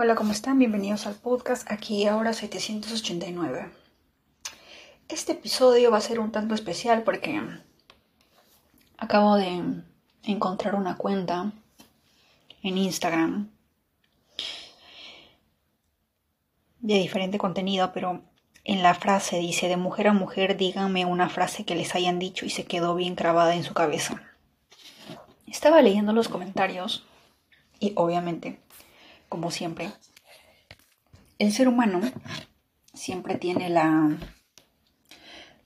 Hola, ¿cómo están? Bienvenidos al podcast aquí ahora 789. Este episodio va a ser un tanto especial porque acabo de encontrar una cuenta en Instagram de diferente contenido, pero en la frase dice de mujer a mujer díganme una frase que les hayan dicho y se quedó bien grabada en su cabeza. Estaba leyendo los comentarios y obviamente como siempre, el ser humano siempre tiene la,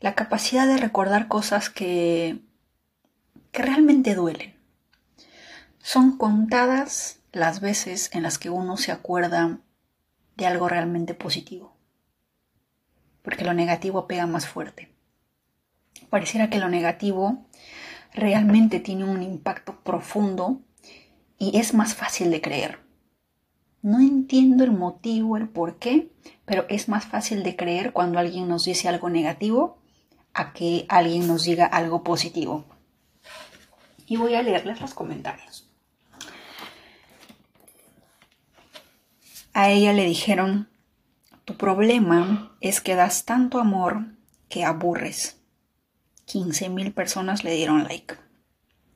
la capacidad de recordar cosas que, que realmente duelen. Son contadas las veces en las que uno se acuerda de algo realmente positivo, porque lo negativo pega más fuerte. Pareciera que lo negativo realmente tiene un impacto profundo y es más fácil de creer. No entiendo el motivo, el por qué, pero es más fácil de creer cuando alguien nos dice algo negativo a que alguien nos diga algo positivo. Y voy a leerles los comentarios. A ella le dijeron, tu problema es que das tanto amor que aburres. 15 mil personas le dieron like.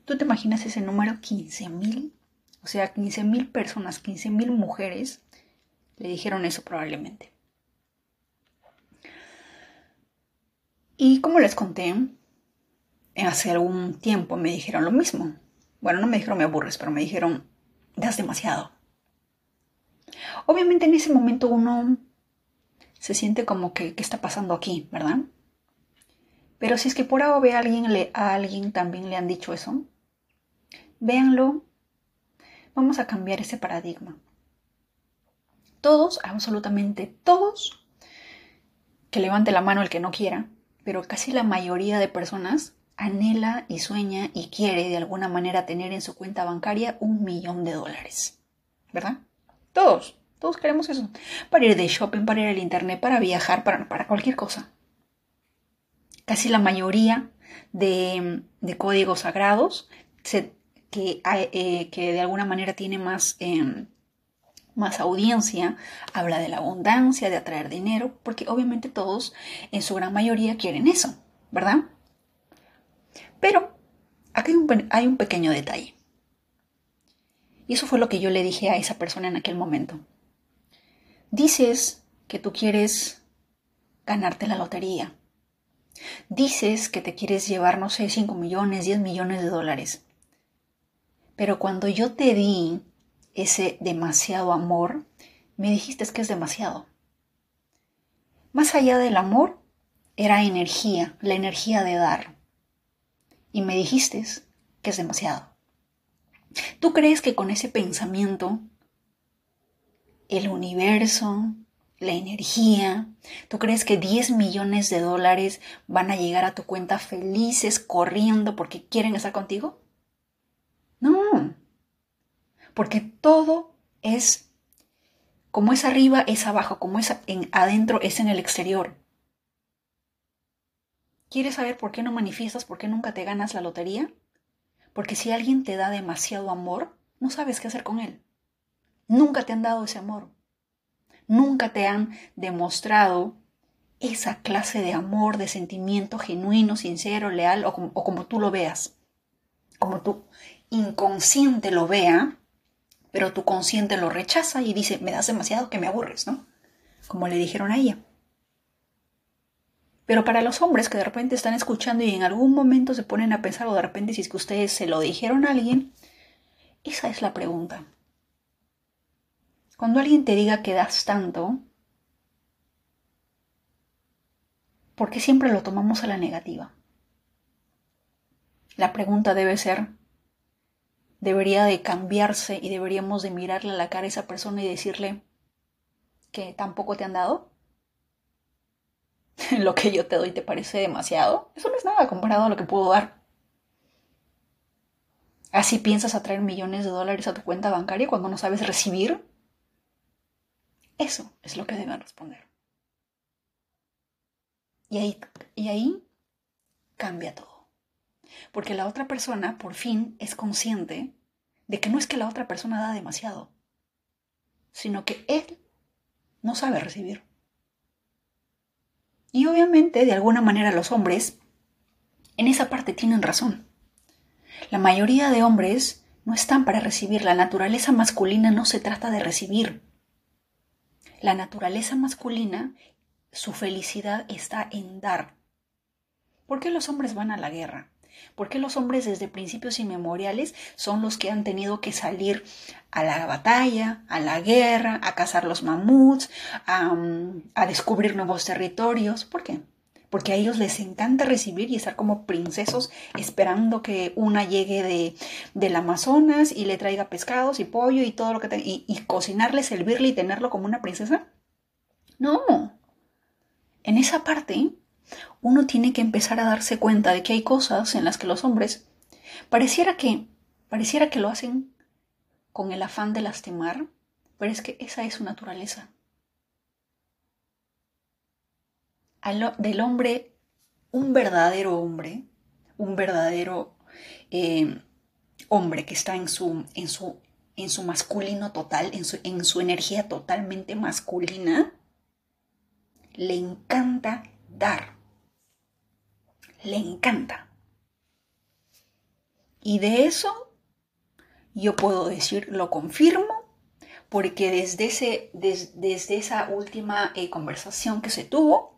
¿Tú te imaginas ese número? 15 mil. O sea, 15.000 personas, 15.000 mujeres le dijeron eso probablemente. Y como les conté, hace algún tiempo me dijeron lo mismo. Bueno, no me dijeron me aburres, pero me dijeron, das demasiado. Obviamente en ese momento uno se siente como que, ¿qué está pasando aquí? ¿Verdad? Pero si es que por ahora ve a alguien, le, a alguien también le han dicho eso, véanlo Vamos a cambiar ese paradigma. Todos, absolutamente todos, que levante la mano el que no quiera, pero casi la mayoría de personas anhela y sueña y quiere de alguna manera tener en su cuenta bancaria un millón de dólares. ¿Verdad? Todos, todos queremos eso. Para ir de shopping, para ir al internet, para viajar, para, para cualquier cosa. Casi la mayoría de, de códigos sagrados se que, eh, que de alguna manera tiene más, em, más audiencia, habla de la abundancia, de atraer dinero, porque obviamente todos en su gran mayoría quieren eso, ¿verdad? Pero aquí hay un, hay un pequeño detalle. Y eso fue lo que yo le dije a esa persona en aquel momento. Dices que tú quieres ganarte la lotería. Dices que te quieres llevar, no sé, 5 millones, 10 millones de dólares. Pero cuando yo te di ese demasiado amor, me dijiste que es demasiado. Más allá del amor, era energía, la energía de dar. Y me dijiste que es demasiado. ¿Tú crees que con ese pensamiento, el universo, la energía, ¿tú crees que 10 millones de dólares van a llegar a tu cuenta felices corriendo porque quieren estar contigo? Porque todo es, como es arriba, es abajo, como es en, adentro, es en el exterior. ¿Quieres saber por qué no manifiestas, por qué nunca te ganas la lotería? Porque si alguien te da demasiado amor, no sabes qué hacer con él. Nunca te han dado ese amor. Nunca te han demostrado esa clase de amor, de sentimiento genuino, sincero, leal o como, o como tú lo veas. Como tú inconsciente lo vea, pero tu consciente lo rechaza y dice, me das demasiado que me aburres, ¿no? Como le dijeron a ella. Pero para los hombres que de repente están escuchando y en algún momento se ponen a pensar, o de repente si es que ustedes se lo dijeron a alguien, esa es la pregunta. Cuando alguien te diga que das tanto, ¿por qué siempre lo tomamos a la negativa? La pregunta debe ser, debería de cambiarse y deberíamos de mirarle a la cara a esa persona y decirle que tampoco te han dado. lo que yo te doy te parece demasiado. Eso no es nada comparado a lo que puedo dar. ¿Así piensas atraer millones de dólares a tu cuenta bancaria cuando no sabes recibir? Eso es lo que deben responder. Y ahí, y ahí cambia todo. Porque la otra persona por fin es consciente de que no es que la otra persona da demasiado, sino que él no sabe recibir. Y obviamente, de alguna manera, los hombres en esa parte tienen razón. La mayoría de hombres no están para recibir. La naturaleza masculina no se trata de recibir. La naturaleza masculina, su felicidad está en dar. ¿Por qué los hombres van a la guerra? ¿Por qué los hombres desde principios inmemoriales son los que han tenido que salir a la batalla, a la guerra, a cazar los mamuts, a, a descubrir nuevos territorios? ¿Por qué? porque a ellos les encanta recibir y estar como princesos esperando que una llegue de, del Amazonas y le traiga pescados y pollo y todo lo que y, y cocinarle, servirle y tenerlo como una princesa. No. En esa parte, uno tiene que empezar a darse cuenta de que hay cosas en las que los hombres pareciera que pareciera que lo hacen con el afán de lastimar, pero es que esa es su naturaleza. del hombre, un verdadero hombre, un verdadero eh, hombre que está en su, en su, en su masculino total, en su, en su energía totalmente masculina, le encanta dar. Le encanta. Y de eso yo puedo decir, lo confirmo, porque desde, ese, desde esa última eh, conversación que se tuvo,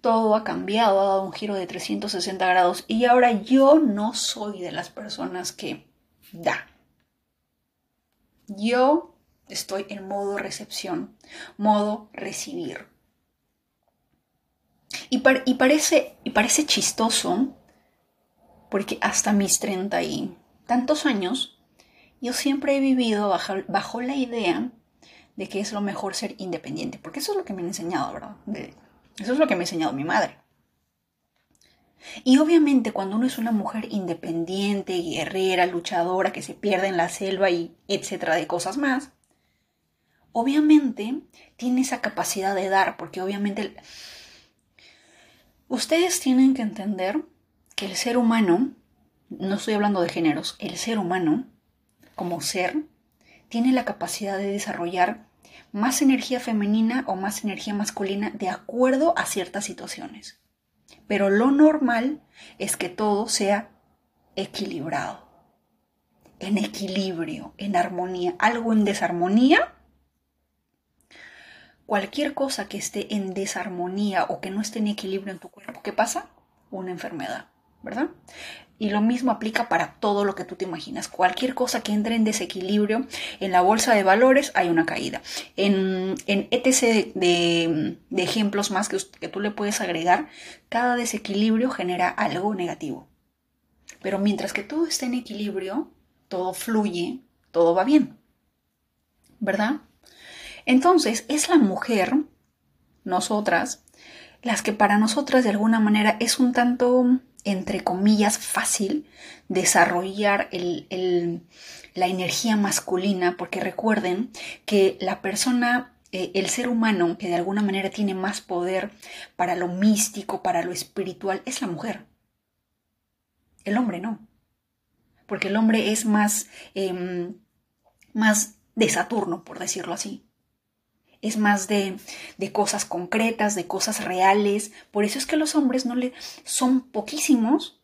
todo ha cambiado, ha dado un giro de 360 grados y ahora yo no soy de las personas que da. Yo estoy en modo recepción, modo recibir. Y, parece, y parece chistoso porque hasta mis treinta y tantos años yo siempre he vivido bajo, bajo, la idea de que es lo mejor ser independiente, porque eso es lo que me han enseñado, ¿verdad? Eso es lo que me ha enseñado mi madre. Y obviamente cuando uno es una mujer independiente, guerrera, luchadora, que se pierde en la selva y etcétera de cosas más, obviamente tiene esa capacidad de dar, porque obviamente ustedes tienen que entender que el ser humano, no estoy hablando de géneros, el ser humano como ser tiene la capacidad de desarrollar más energía femenina o más energía masculina de acuerdo a ciertas situaciones. Pero lo normal es que todo sea equilibrado, en equilibrio, en armonía. Algo en desarmonía, cualquier cosa que esté en desarmonía o que no esté en equilibrio en tu cuerpo, ¿qué pasa? Una enfermedad, ¿verdad? Y lo mismo aplica para todo lo que tú te imaginas. Cualquier cosa que entre en desequilibrio en la bolsa de valores hay una caída. En, en etc. De, ejemplos más que, que tú le puedes agregar, cada desequilibrio genera algo negativo. Pero mientras que todo esté en equilibrio, todo fluye, todo va bien. ¿Verdad? Entonces es la mujer, nosotras, las que para nosotras de alguna manera es un tanto entre comillas, fácil desarrollar la energía masculina, porque recuerden que la persona, eh, el ser humano que de alguna manera tiene más poder para lo místico, para lo espiritual, es la mujer. El hombre no. Porque el hombre es más, em, más de Saturno, por decirlo así es más de, cosas concretas, de cosas reales. Por eso es que los hombres no le son poquísimos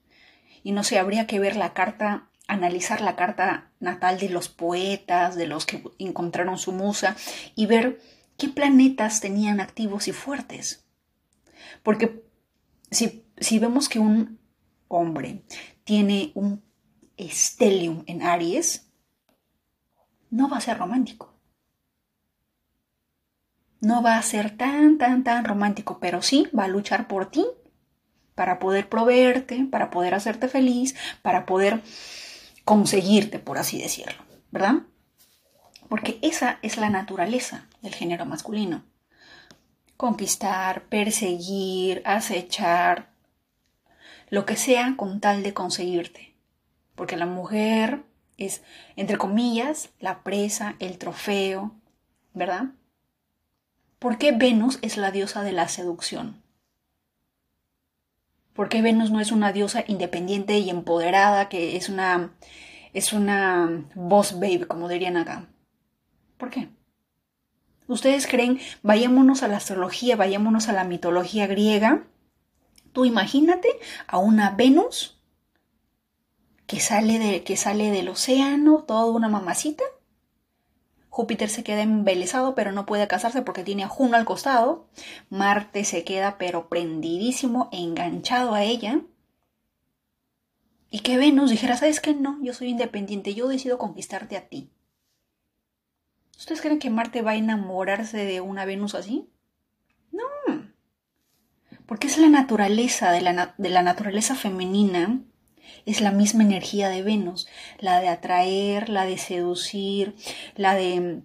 y no sé, habría que ver la carta, analizar la carta natal de los poetas, de los que encontraron su musa y ver qué planetas tenían activos y fuertes. Porque si, si vemos que un hombre tiene un estelium en Aries, no va a ser romántico no va a ser tan, tan, tan romántico, pero sí va a luchar por ti para poder proveerte, para poder hacerte feliz, para poder conseguirte, por así decirlo, ¿verdad? Porque esa es la naturaleza del género masculino. Conquistar, perseguir, acechar, lo que sea con tal de conseguirte. Porque la mujer es, entre comillas, la presa, el trofeo, ¿verdad? ¿Por qué Venus es la diosa de la seducción? ¿Por qué Venus no es una diosa independiente y empoderada que es una es una boss babe, como dirían acá? ¿Por qué? Ustedes creen, vayámonos a la astrología, vayámonos a la mitología griega. Tú imagínate a una Venus que sale, de, que sale del océano, toda una mamacita. Júpiter se queda embelesado, pero no puede casarse porque tiene a Juno al costado. Marte se queda pero prendidísimo, enganchado a ella. Y que Venus dijera, ¿sabes qué? No, yo soy independiente, yo decido conquistarte a ti. ¿Ustedes creen que Marte va a enamorarse de una Venus así? No. Porque es la naturaleza de la, de la naturaleza femenina, es la misma energía de Venus, la de atraer, la de seducir, la de mm,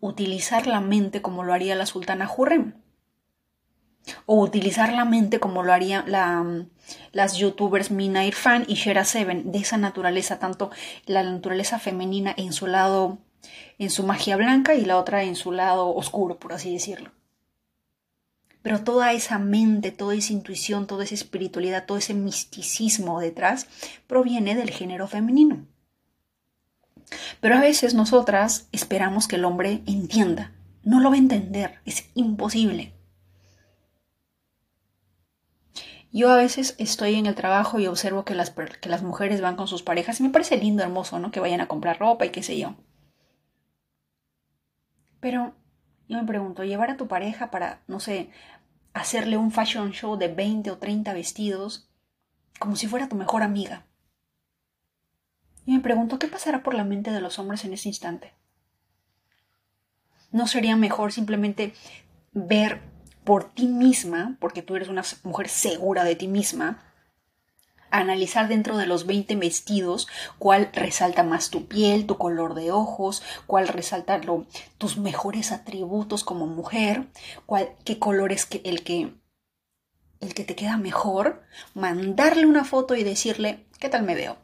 utilizar la mente como lo haría la sultana Hurrem. O utilizar la mente como lo harían mm, las youtubers Mina Irfan y Shera Seven, de esa naturaleza, tanto la naturaleza femenina en su lado en su magia blanca y la otra en su lado oscuro, por así decirlo. Pero toda esa mente, toda esa intuición, toda esa espiritualidad, todo ese misticismo detrás proviene del género femenino. Pero a veces nosotras esperamos que el hombre entienda. No lo va a entender, es imposible. Yo a veces estoy en el trabajo y observo que las, que las mujeres van con sus parejas y me parece lindo, hermoso, ¿no? Que vayan a comprar ropa y qué sé yo. Pero yo me pregunto, llevar a tu pareja para, no sé, hacerle un fashion show de 20 o 30 vestidos, como si fuera tu mejor amiga. Y me pregunto, ¿qué pasará por la mente de los hombres en ese instante? ¿No sería mejor simplemente ver por ti misma, porque tú eres una mujer segura de ti misma, analizar dentro de los 20 vestidos cuál resalta más tu piel, tu color de ojos, cuál resalta tus mejores atributos como mujer, cuál, qué color es el que el que te queda mejor, mandarle una foto y decirle, ¿qué tal me veo?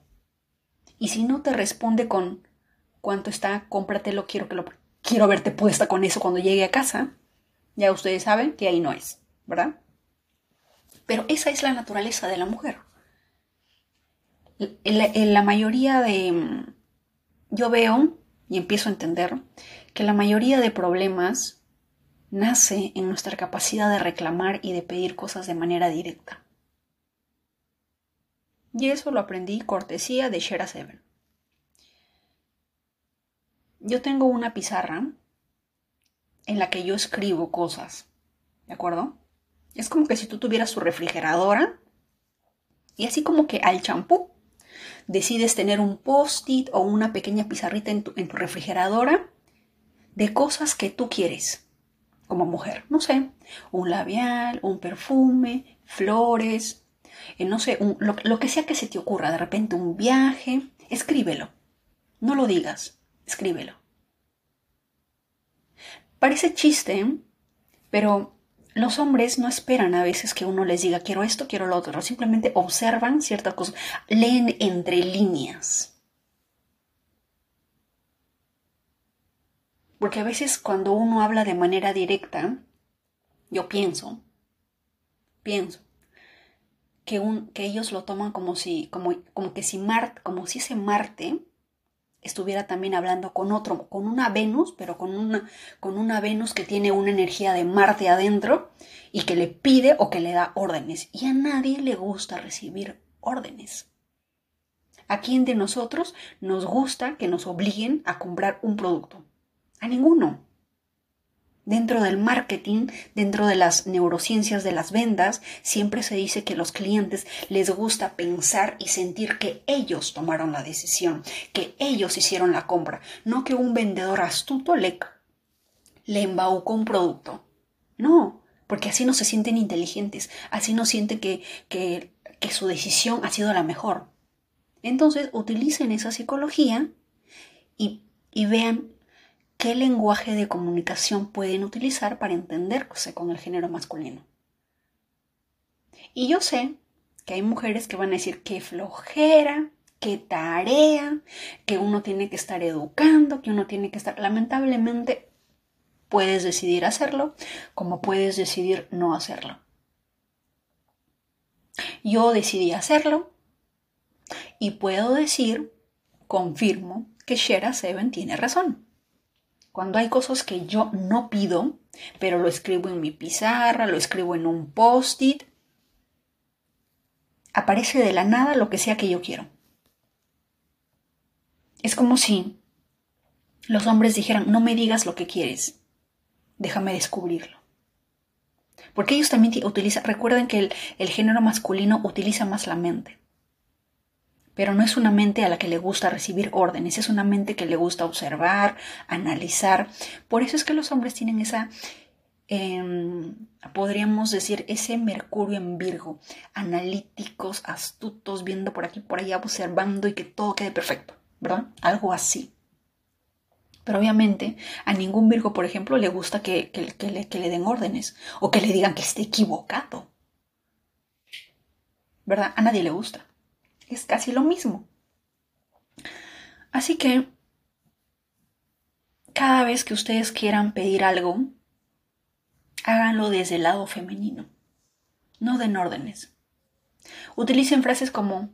Y si no te responde con cuánto está, cómpratelo, quiero que lo quiero verte puesta con eso cuando llegue a casa, ya ustedes saben que ahí no es, ¿verdad? Pero esa es la naturaleza de la mujer en la, mayoría de... Yo veo y empiezo a entender que la mayoría de problemas nace en nuestra capacidad de reclamar y de pedir cosas de manera directa. Y eso lo aprendí cortesía de Shera Seven. Yo tengo una pizarra en la que yo escribo cosas, ¿de acuerdo? Es como que si tú tuvieras tu refrigeradora y así como que al champú decides tener un post-it o una pequeña pizarrita en tu, refrigeradora de cosas que tú quieres como mujer. No sé, un labial, un perfume, flores, eh, no sé, lo, lo que sea que se te ocurra, de repente un viaje, escríbelo. No lo digas, escríbelo. Parece chiste, pero los hombres no esperan a veces que uno les diga quiero esto, quiero lo otro, simplemente observan ciertas cosas, leen entre líneas. Porque a veces cuando uno habla de manera directa, yo pienso, pienso, que, un, que ellos lo toman como si, como, como que si Marte, como si ese Marte estuviera también hablando con otro, con una Venus, pero con una, con una Venus que tiene una energía de Marte adentro y que le pide o que le da órdenes. Y a nadie le gusta recibir órdenes. ¿A quién de nosotros nos gusta que nos obliguen a comprar un producto? A ninguno. Dentro del marketing, dentro de las neurociencias de las ventas, siempre se dice que los clientes les gusta pensar y sentir que ellos tomaron la decisión, que ellos hicieron la compra, no que un vendedor astuto le, le embaucó un producto. No, porque así no se sienten inteligentes, así no sienten que, su decisión ha sido la mejor. Entonces utilicen esa psicología y vean qué lenguaje de comunicación pueden utilizar para entenderse con el género masculino. Y yo sé que hay mujeres que van a decir qué flojera, qué tarea, que uno tiene que estar educando, que uno tiene que estar... Lamentablemente puedes decidir hacerlo como puedes decidir no hacerlo. Yo decidí hacerlo y puedo decir, confirmo, que Shera Seven tiene razón. Cuando hay cosas que yo no pido, pero lo escribo en mi pizarra, lo escribo en un post-it, aparece de la nada lo que sea que yo quiero. Es como si los hombres dijeran, no me digas lo que quieres, déjame descubrirlo. Porque ellos también utilizan, recuerden que el, el género masculino utiliza más la mente pero no es una mente a la que le gusta recibir órdenes, es una mente que le gusta observar, analizar. Por eso es que los hombres tienen esa, em, podríamos decir, ese Mercurio en Virgo, analíticos, astutos, viendo por aquí, por allá, observando y que todo quede perfecto, ¿verdad? Algo así. Pero obviamente a ningún Virgo, por ejemplo, le gusta que, le, que le den órdenes o que le digan que esté equivocado. ¿Verdad? A nadie le gusta es casi lo mismo. Así que cada vez que ustedes quieran pedir algo, háganlo desde el lado femenino, no den órdenes. Utilicen frases como,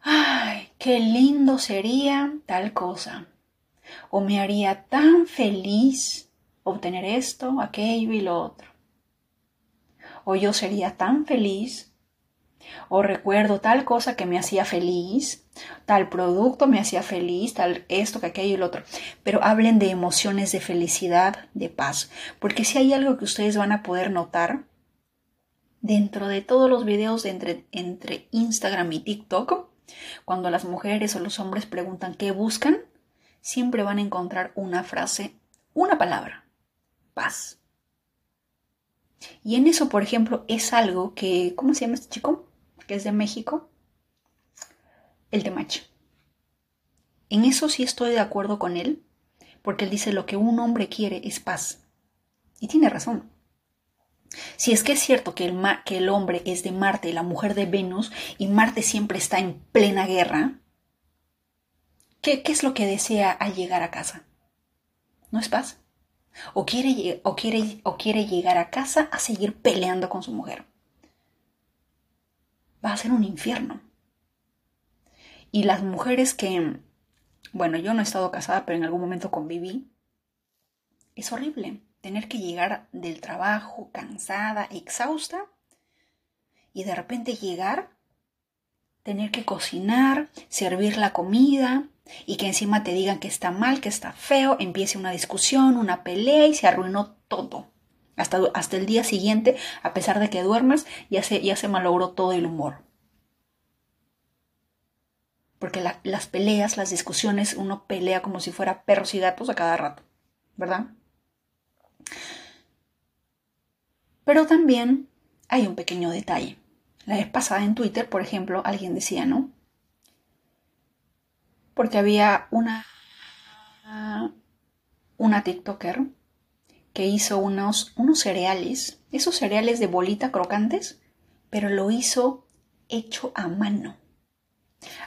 ay, qué lindo sería tal cosa, o me haría tan feliz obtener esto, aquello y lo otro, o yo sería tan feliz o recuerdo tal cosa que me hacía feliz, tal producto me hacía feliz, tal esto, que aquello y lo otro. Pero hablen de emociones de felicidad, de paz, porque si hay algo que ustedes van a poder notar dentro de todos los videos entre, entre Instagram y TikTok, cuando las mujeres o los hombres preguntan qué buscan, siempre van a encontrar una frase, una palabra, paz. Y en eso, por ejemplo, es algo que, ¿cómo se llama este chico? Que es de México, el temacho. En eso sí estoy de acuerdo con él, porque él dice lo que un hombre quiere es paz. Y tiene razón. Si es que es cierto que el, que el hombre es de Marte y la mujer de Venus, y Marte siempre está en plena guerra, ¿qué, qué es lo que desea al llegar a casa? ¿No es paz? O quiere, o, quiere, o quiere llegar a casa a seguir peleando con su mujer va a ser un infierno. Y las mujeres que, bueno, yo no he estado casada, pero en algún momento conviví, es horrible tener que llegar del trabajo cansada, exhausta, y de repente llegar, tener que cocinar, servir la comida, y que encima te digan que está mal, que está feo, empiece una discusión, una pelea y se arruinó todo. Hasta, hasta el día siguiente, a pesar de que duermas, ya se, ya se malogró todo el humor. Porque las peleas, las discusiones, uno pelea como si fuera perros y gatos a cada rato, ¿verdad? Pero también hay un pequeño detalle. La vez pasada en Twitter, por ejemplo, alguien decía, ¿no? Porque había una, una TikToker que hizo unos, unos cereales, esos cereales de bolita crocantes, pero lo hizo hecho a mano.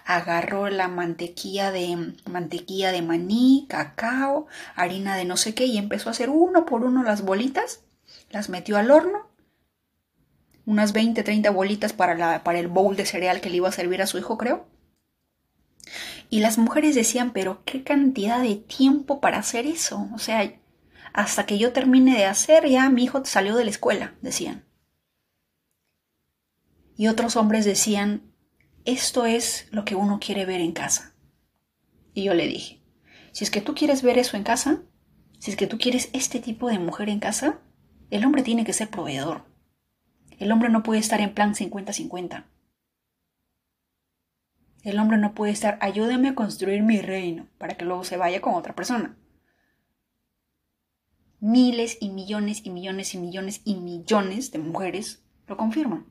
Agarró la mantequilla de mantequilla de maní, cacao, harina de no sé qué y empezó a hacer uno por uno las bolitas, las metió al horno, unas 20, 30 bolitas para, la, para el bowl de cereal que le iba a servir a su hijo, creo. Y las mujeres decían, pero qué cantidad de tiempo para hacer eso. O sea, hasta que yo termine de hacer, ya mi hijo salió de la escuela, decían. Y otros hombres decían, esto es lo que uno quiere ver en casa. Y yo le dije, si es que tú quieres ver eso en casa, si es que tú quieres este tipo de mujer en casa, el hombre tiene que ser proveedor. El hombre no puede estar en plan 50-50. El hombre no puede estar, ayúdame a construir mi reino para que luego se vaya con otra persona miles y millones y millones y millones y millones de mujeres lo confirman.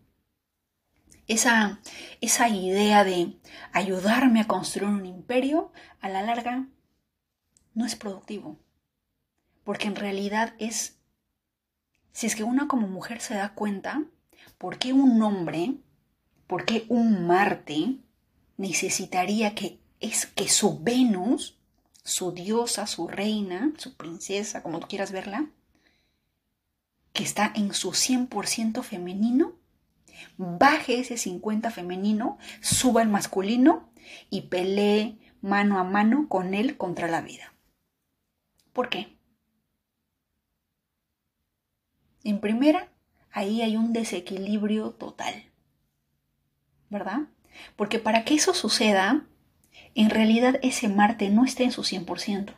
Esa, esa idea de ayudarme a construir un imperio, a la larga, no es productivo. Porque en realidad es, si es que una como mujer se da cuenta, ¿por qué un hombre, por qué un Marte necesitaría que es que su Venus su diosa, su reina, su princesa, como tú quieras verla, que está en su 100% femenino, baje ese 50 femenino, suba el masculino y pelee mano a mano con él contra la vida. ¿Por qué? En primera, ahí hay un desequilibrio total. ¿Verdad? Porque para que eso suceda, en realidad ese Marte no esté en su 100%,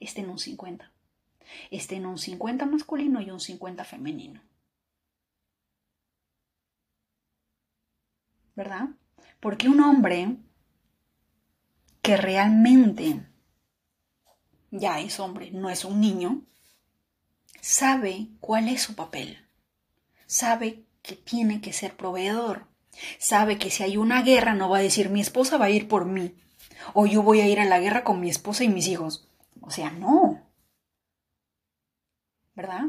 esté en un 50%. Esté en un 50 masculino y un 50 femenino. ¿Verdad? Porque un hombre que realmente ya es hombre, no es un niño, sabe cuál es su papel. Sabe que tiene que ser proveedor. Sabe que si hay una guerra no va a decir mi esposa va a ir por mí o yo voy a ir a la guerra con mi esposa y mis hijos. O sea, no. ¿Verdad?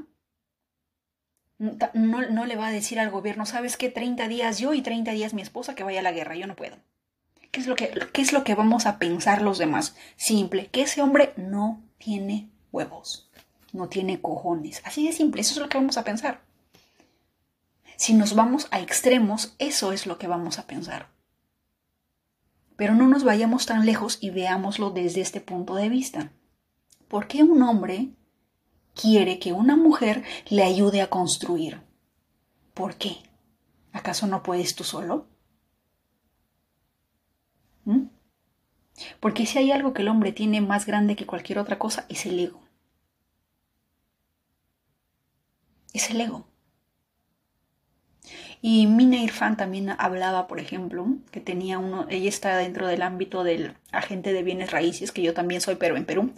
No, le va a decir al gobierno, ¿sabes qué? 30 días yo y 30 días mi esposa que vaya a la guerra. Yo no puedo. ¿Qué es lo que, qué es lo que vamos a pensar los demás? Simple, que ese hombre no tiene huevos, no tiene cojones. Así de simple, eso es lo que vamos a pensar. Si nos vamos a extremos, eso es lo que vamos a pensar. Pero no nos vayamos tan lejos y veámoslo desde este punto de vista. ¿Por qué un hombre quiere que una mujer le ayude a construir? ¿Por qué? ¿Acaso no puedes tú solo? ¿Mm? Porque si hay algo que el hombre tiene más grande que cualquier otra cosa, es el ego. Es el ego. Y Mina Irfan también hablaba, por ejemplo, que tenía uno, ella está dentro del ámbito del agente de bienes raíces, que yo también soy, pero en Perú.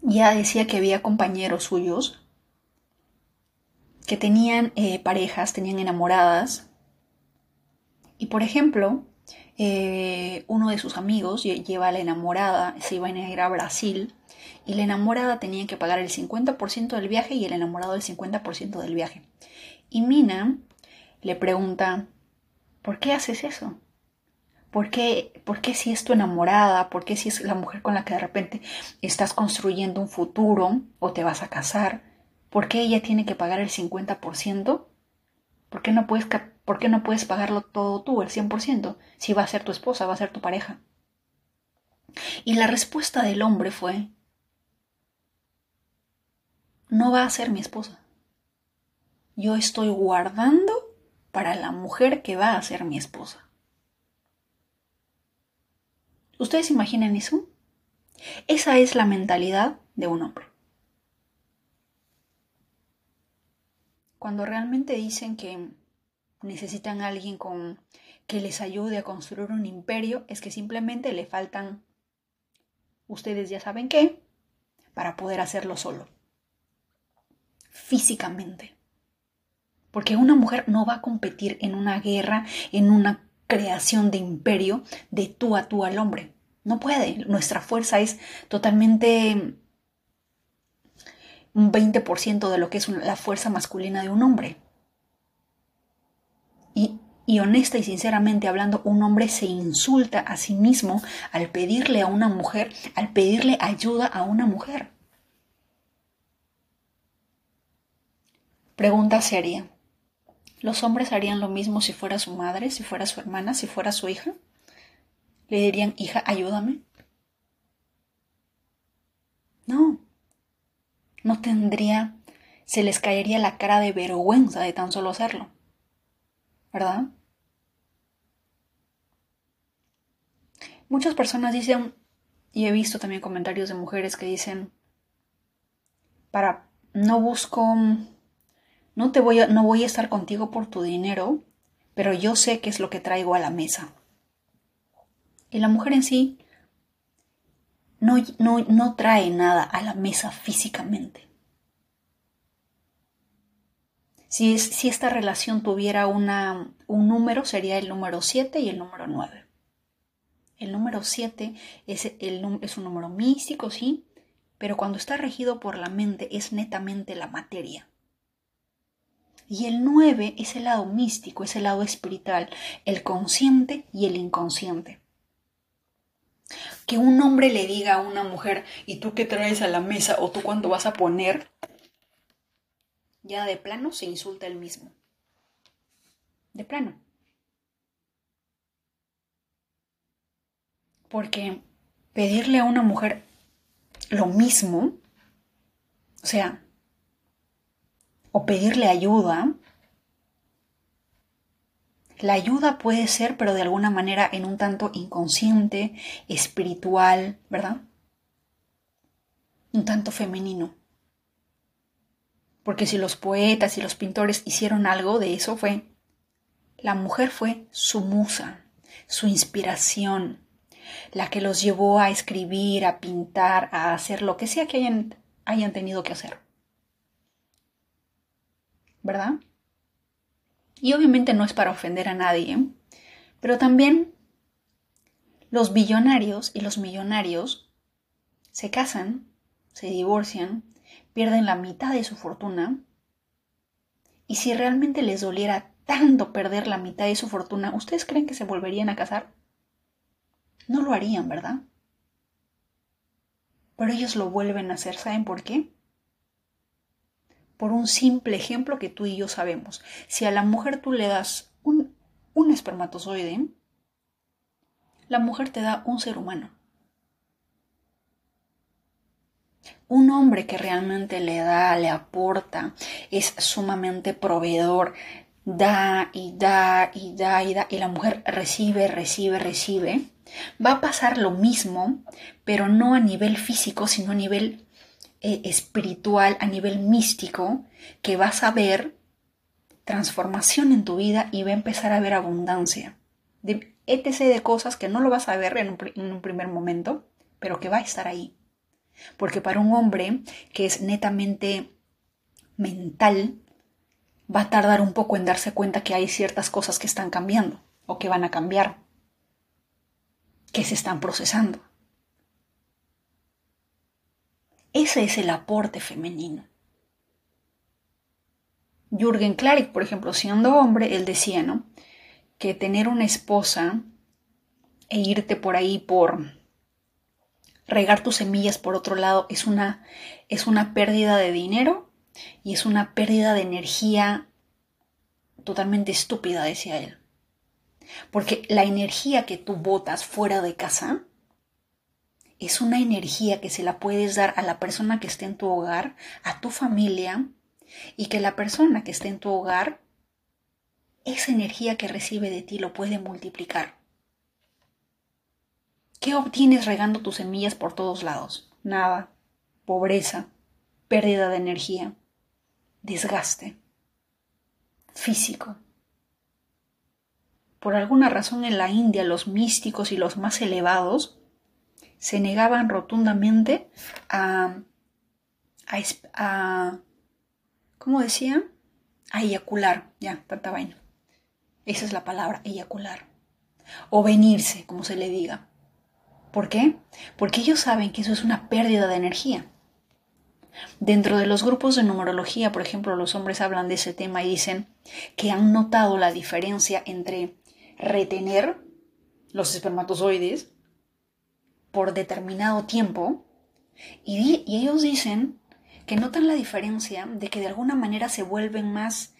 Ya decía que había compañeros suyos que tenían eh, parejas, tenían enamoradas. Y por ejemplo, eh, uno de sus amigos lleva a la enamorada, se iban a ir a Brasil, y la enamorada tenía que pagar el 50% del viaje y el enamorado el 50% del viaje. Y Mina le pregunta, ¿por qué haces eso? ¿Por qué, ¿Por qué si es tu enamorada? ¿Por qué si es la mujer con la que de repente estás construyendo un futuro o te vas a casar? ¿Por qué ella tiene que pagar el 50%? ¿Por qué no puedes, por qué no puedes pagarlo todo tú, el 100%? Si va a ser tu esposa, va a ser tu pareja. Y la respuesta del hombre fue, no va a ser mi esposa yo estoy guardando para la mujer que va a ser mi esposa. ¿Ustedes imaginan eso? Esa es la mentalidad de un hombre. Cuando realmente dicen que necesitan a alguien con que les ayude a construir un imperio, es que simplemente le faltan ustedes ya saben qué para poder hacerlo solo. Físicamente. Porque una mujer no va a competir en una guerra, en una creación de imperio de tú a tú al hombre. No puede. Nuestra fuerza es totalmente un 20% de lo que es la fuerza masculina de un hombre. Y, y, honesta y sinceramente hablando, un hombre se insulta a sí mismo al pedirle a una mujer, al pedirle ayuda a una mujer. Pregunta seria. ¿Los hombres harían lo mismo si fuera su madre, si fuera su hermana, si fuera su hija? ¿Le dirían, hija, ayúdame? No. No tendría, se les caería la cara de vergüenza de tan solo hacerlo. ¿Verdad? Muchas personas dicen, y he visto también comentarios de mujeres que dicen, para, no busco no, te voy a, no voy a estar contigo por tu dinero, pero yo sé qué es lo que traigo a la mesa. Y la mujer en sí no, no, no trae nada a la mesa físicamente. Si, si, esta relación tuviera una, un número, sería el número 7 y el número 9. El número 7 es, es un número místico, sí, pero cuando está regido por la mente es netamente la materia. Y el 9 es el lado místico, es el lado espiritual, el consciente y el inconsciente. Que un hombre le diga a una mujer, ¿y tú qué traes a la mesa? o tú cuándo vas a poner, ya de plano se insulta el mismo. De plano. Porque pedirle a una mujer lo mismo, o sea, o pedirle ayuda, la ayuda puede ser, pero de alguna manera en un tanto inconsciente, espiritual, ¿verdad? Un tanto femenino. Porque si los poetas y los pintores hicieron algo de eso fue, la mujer fue su musa, su inspiración, la que los llevó a escribir, a pintar, a hacer lo que sea que hayan, hayan tenido que hacer. ¿Verdad? Y obviamente no es para ofender a nadie, pero también los billonarios y los millonarios se casan, se divorcian, pierden la mitad de su fortuna, y si realmente les doliera tanto perder la mitad de su fortuna, ¿ustedes creen que se volverían a casar? No lo harían, ¿verdad? Pero ellos lo vuelven a hacer, ¿saben por qué? Por un simple ejemplo que tú y yo sabemos. Si a la mujer tú le das un, un espermatozoide, la mujer te da un ser humano. Un hombre que realmente le da, le aporta, es sumamente proveedor, da y da y da y da, y la mujer recibe, recibe, recibe, va a pasar lo mismo, pero no a nivel físico, sino a nivel eh, espiritual, a nivel místico, que vas a ver transformación en tu vida y va a empezar a haber abundancia. De etc. de cosas que no lo vas a ver en un primer momento, pero que va a estar ahí. Porque para un hombre que es netamente mental, va a tardar un poco en darse cuenta que hay ciertas cosas que están cambiando o que van a cambiar, que se están procesando. Ese es el aporte femenino. Jürgen Klarik, por ejemplo, siendo hombre, él decía, ¿no? Que tener una esposa e irte por ahí por regar tus semillas por otro lado es una, es una pérdida de dinero y es una pérdida de energía totalmente estúpida, decía él. Porque la energía que tú botas fuera de casa es una energía que se la puedes dar a la persona que esté en tu hogar, a tu familia, y que la persona que esté en tu hogar, esa energía que recibe de ti lo puede multiplicar. ¿Qué obtienes regando tus semillas por todos lados? Nada. Pobreza, pérdida de energía, desgaste físico. Por alguna razón en la India los místicos y los más elevados se negaban rotundamente a, a, ¿cómo decía? A eyacular, ya, tanta vaina. Esa es la palabra, eyacular. O venirse, como se le diga. ¿Por qué? Porque ellos saben que eso es una pérdida de energía. Dentro de los grupos de numerología, por ejemplo, los hombres hablan de ese tema y dicen que han notado la diferencia entre retener los espermatozoides por determinado tiempo y, ellos dicen que notan la diferencia de que de alguna manera se vuelven más,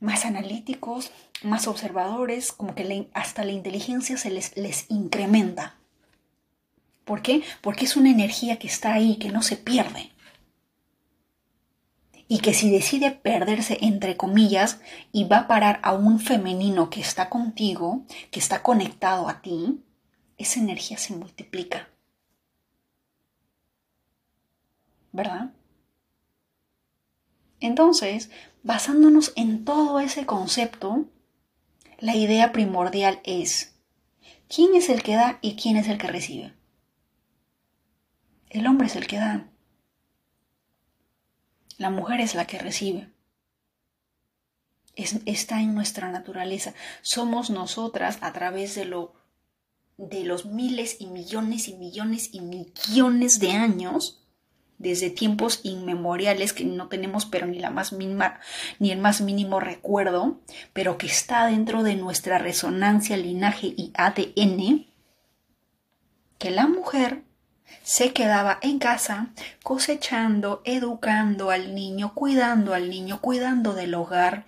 más analíticos, más observadores, como que hasta la inteligencia se les, les incrementa. ¿Por qué? Porque es una energía que está ahí, que no se pierde. Y que si decide perderse, entre comillas, y va a parar a un femenino que está contigo, que está conectado a ti, esa energía se multiplica. ¿Verdad? Entonces, basándonos en todo ese concepto, la idea primordial es, ¿quién es el que da y quién es el que recibe? El hombre es el que da. La mujer es la que recibe. está en nuestra naturaleza. Somos nosotras a través de lo de los miles y millones y millones y millones de años, desde tiempos inmemoriales que no tenemos pero ni la más mínima ni el más mínimo recuerdo, pero que está dentro de nuestra resonancia, linaje y ADN, que la mujer se quedaba en casa cosechando, educando al niño, cuidando al niño, cuidando del hogar,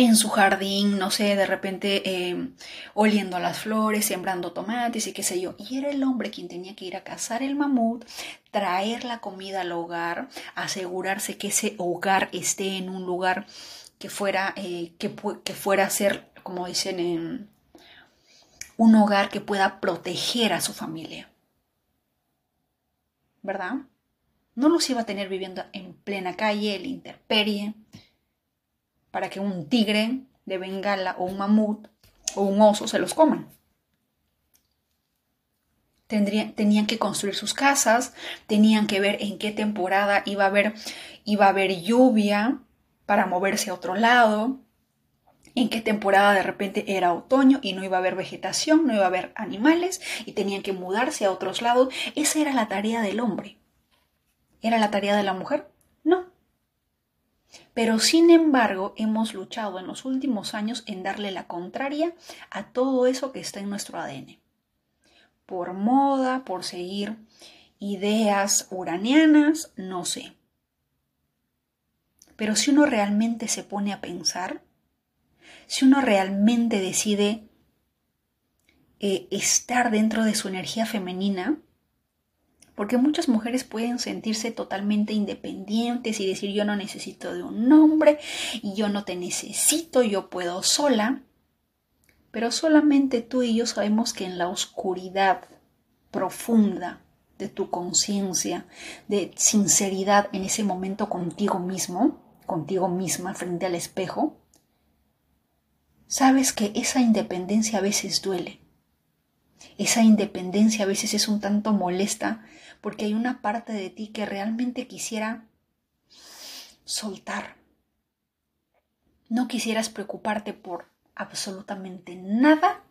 en su jardín, no sé, de repente eh, oliendo las flores, sembrando tomates y qué sé yo. Y era el hombre quien tenía que ir a cazar el mamut, traer la comida al hogar, asegurarse que ese hogar esté en un lugar que fuera, eh, que, que, fuera a ser, como dicen, un hogar que pueda proteger a su familia. ¿Verdad? No los iba a tener viviendo en plena calle, el interperie para que un tigre de Bengala o un mamut o un oso se los coman. tenían que construir sus casas, tenían que ver en qué temporada iba a haber, iba a haber lluvia para moverse a otro lado, en qué temporada de repente era otoño y no iba a haber vegetación, no iba a haber animales y tenían que mudarse a otros lados. Esa era la tarea del hombre. ¿Era la tarea de la mujer? No. Pero sin embargo, hemos luchado en los últimos años en darle la contraria a todo eso que está en nuestro ADN. Por moda, por seguir ideas uranianas, no sé. Pero si uno realmente se pone a pensar, si uno realmente decide eh, estar dentro de su energía femenina, porque muchas mujeres pueden sentirse totalmente independientes y decir yo no necesito de un hombre y yo no te necesito, yo puedo sola. Pero solamente tú y yo sabemos que en la oscuridad profunda de tu conciencia, de sinceridad en ese momento contigo mismo, contigo misma frente al espejo, sabes que esa independencia a veces duele. Esa independencia a veces es un tanto molesta porque hay una parte de ti que realmente quisiera soltar. No quisieras preocuparte por absolutamente nada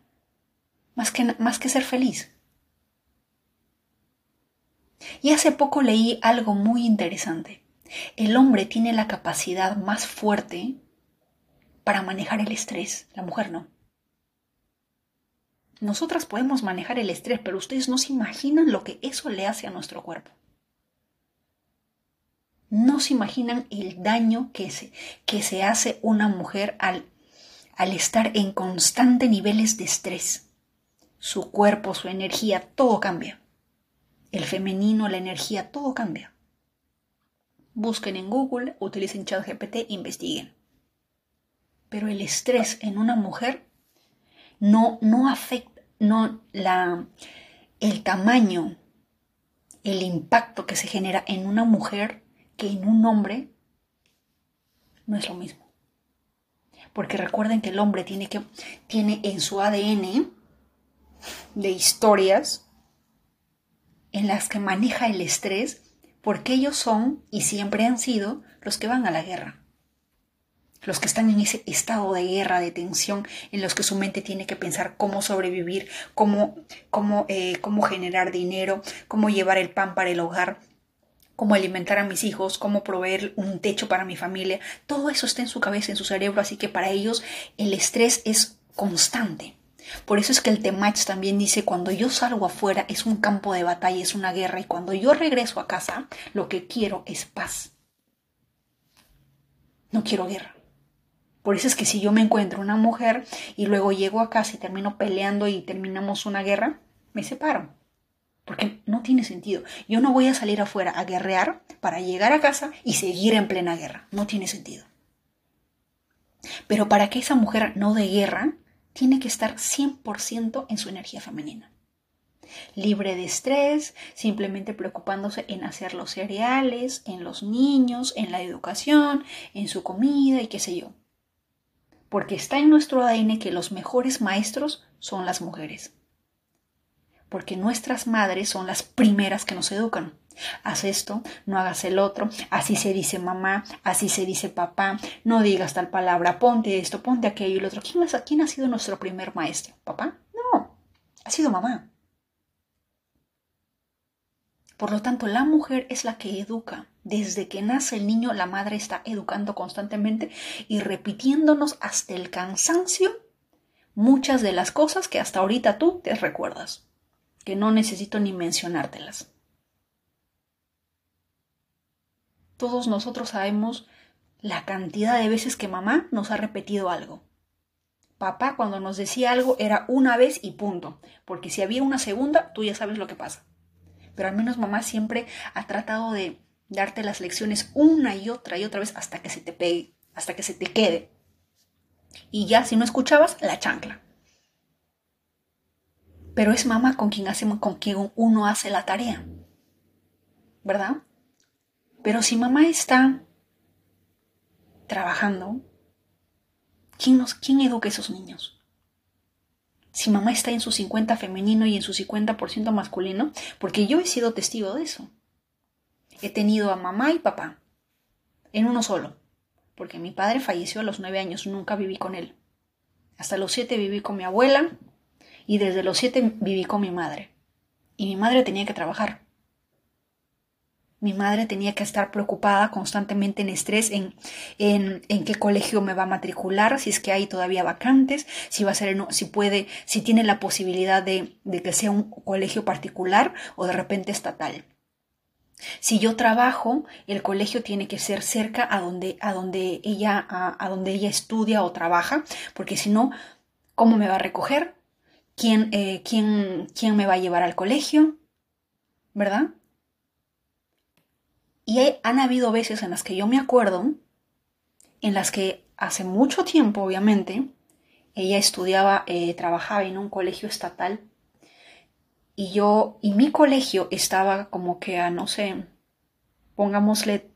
más que, más que ser feliz. Y hace poco leí algo muy interesante. El hombre tiene la capacidad más fuerte para manejar el estrés, la mujer no. Nosotras podemos manejar el estrés, pero ustedes no se imaginan lo que eso le hace a nuestro cuerpo. No se imaginan el daño que se, que se hace una mujer al, al estar en constante niveles de estrés. Su cuerpo, su energía, todo cambia. El femenino, la energía, todo cambia. Busquen en Google, utilicen ChatGPT, investiguen. Pero el estrés en una mujer no, no afecta, no, la, el tamaño, el impacto que se genera en una mujer que en un hombre no es lo mismo. Porque recuerden que el hombre tiene, que, tiene en su ADN de historias en las que maneja el estrés porque ellos son y siempre han sido los que van a la guerra los que están en ese estado de guerra, de tensión, en los que su mente tiene que pensar cómo sobrevivir, cómo, cómo, eh, cómo generar dinero, cómo llevar el pan para el hogar, cómo alimentar a mis hijos, cómo proveer un techo para mi familia. Todo eso está en su cabeza, en su cerebro, así que para ellos el estrés es constante. Por eso es que el Temach también dice, cuando yo salgo afuera es un campo de batalla, es una guerra, y cuando yo regreso a casa, lo que quiero es paz. No quiero guerra. Por eso es que si yo me encuentro una mujer y luego llego a casa y termino peleando y terminamos una guerra, me separo. Porque no tiene sentido. Yo no voy a salir afuera a guerrear para llegar a casa y seguir en plena guerra. No tiene sentido. Pero para que esa mujer no de guerra, tiene que estar 100% en su energía femenina. Libre de estrés, simplemente preocupándose en hacer los cereales, en los niños, en la educación, en su comida y qué sé yo porque está en nuestro ADN que los mejores maestros son las mujeres. Porque nuestras madres son las primeras que nos educan. Haz esto, no hagas el otro, así se dice mamá, así se dice papá, no digas tal palabra, ponte esto, ponte aquello y lo otro. ¿Quién, ¿Quién ha sido nuestro primer maestro? ¿Papá? No, ha sido mamá. Por lo tanto, la mujer es la que educa. Desde que nace el niño, la madre está educando constantemente y repitiéndonos hasta el cansancio muchas de las cosas que hasta ahorita tú te recuerdas, que no necesito ni mencionártelas. Todos nosotros sabemos la cantidad de veces que mamá nos ha repetido algo. Papá cuando nos decía algo era una vez y punto, porque si había una segunda, tú ya sabes lo que pasa. Pero al menos mamá siempre ha tratado de darte las lecciones una y otra y otra vez hasta que se te pegue, hasta que se te quede. Y ya si no escuchabas, la chancla. Pero es mamá con quien con quien uno hace la tarea. ¿Verdad? Pero si mamá está trabajando, ¿quién, nos, quién educa a esos niños? Si mamá está en su 50 femenino y en su 50% masculino, porque yo he sido testigo de eso. He tenido a mamá y papá en uno solo, porque mi padre falleció a los nueve años, nunca viví con él. Hasta los siete viví con mi abuela y desde los siete viví con mi madre. Y mi madre tenía que trabajar. Mi madre tenía que estar preocupada constantemente en estrés en, en, en, qué colegio me va a matricular, si es que hay todavía vacantes, si va a ser, si puede, si tiene la posibilidad de, de que sea un colegio particular o de repente estatal. Si yo trabajo, el colegio tiene que ser cerca a donde, a donde, ella, a, a donde ella estudia o trabaja, porque si no, ¿cómo me va a recoger? ¿Quién, eh, quién, ¿Quién me va a llevar al colegio? ¿Verdad? Y han habido veces en las que yo me acuerdo, en las que hace mucho tiempo, obviamente, ella estudiaba, eh, trabajaba en un colegio estatal y yo, y mi colegio estaba como que a, no sé, pongámosle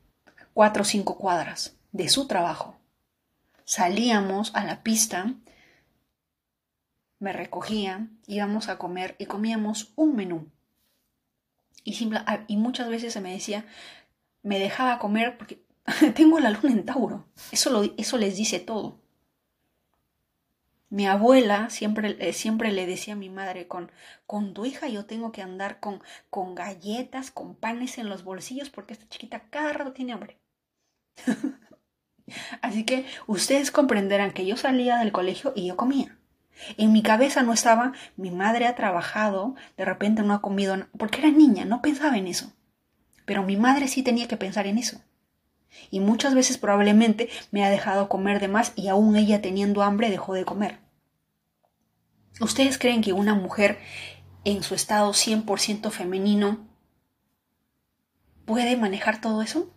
cuatro o cinco cuadras de su trabajo. Salíamos a la pista, me recogían, íbamos a comer y comíamos un menú. Y, y muchas veces se me decía, me dejaba comer porque tengo la luna en Tauro. Eso, les dice todo. Mi abuela siempre, eh, siempre le decía a mi madre, con, con tu hija yo tengo que andar con, con galletas, con panes en los bolsillos, porque esta chiquita cada rato tiene hambre. Así que ustedes comprenderán que yo salía del colegio y yo comía. En mi cabeza no estaba, mi madre ha trabajado, de repente no ha comido, porque era niña, no pensaba en eso. Pero mi madre sí tenía que pensar en eso. Y muchas veces probablemente me ha dejado comer de más y aún ella teniendo hambre dejó de comer. ¿Ustedes creen que una mujer en su estado 100% femenino puede manejar todo eso?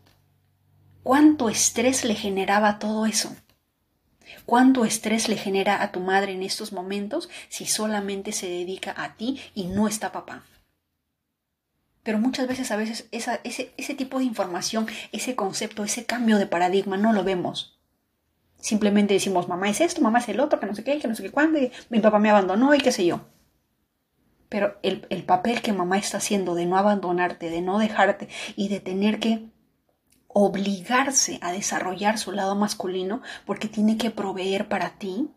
¿Cuánto estrés le generaba todo eso? ¿Cuánto estrés le genera a tu madre en estos momentos si solamente se dedica a ti y no está papá? Pero muchas veces, a veces, ese, ese tipo de información, ese concepto, ese cambio de paradigma no lo vemos. Simplemente decimos, mamá es esto, mamá es el otro, que no sé qué, que no sé qué cuándo, mi papá me abandonó y qué sé yo. Pero el, el papel que mamá está haciendo de no abandonarte, de no dejarte y de tener que obligarse a desarrollar su lado masculino porque tiene que proveer para ti,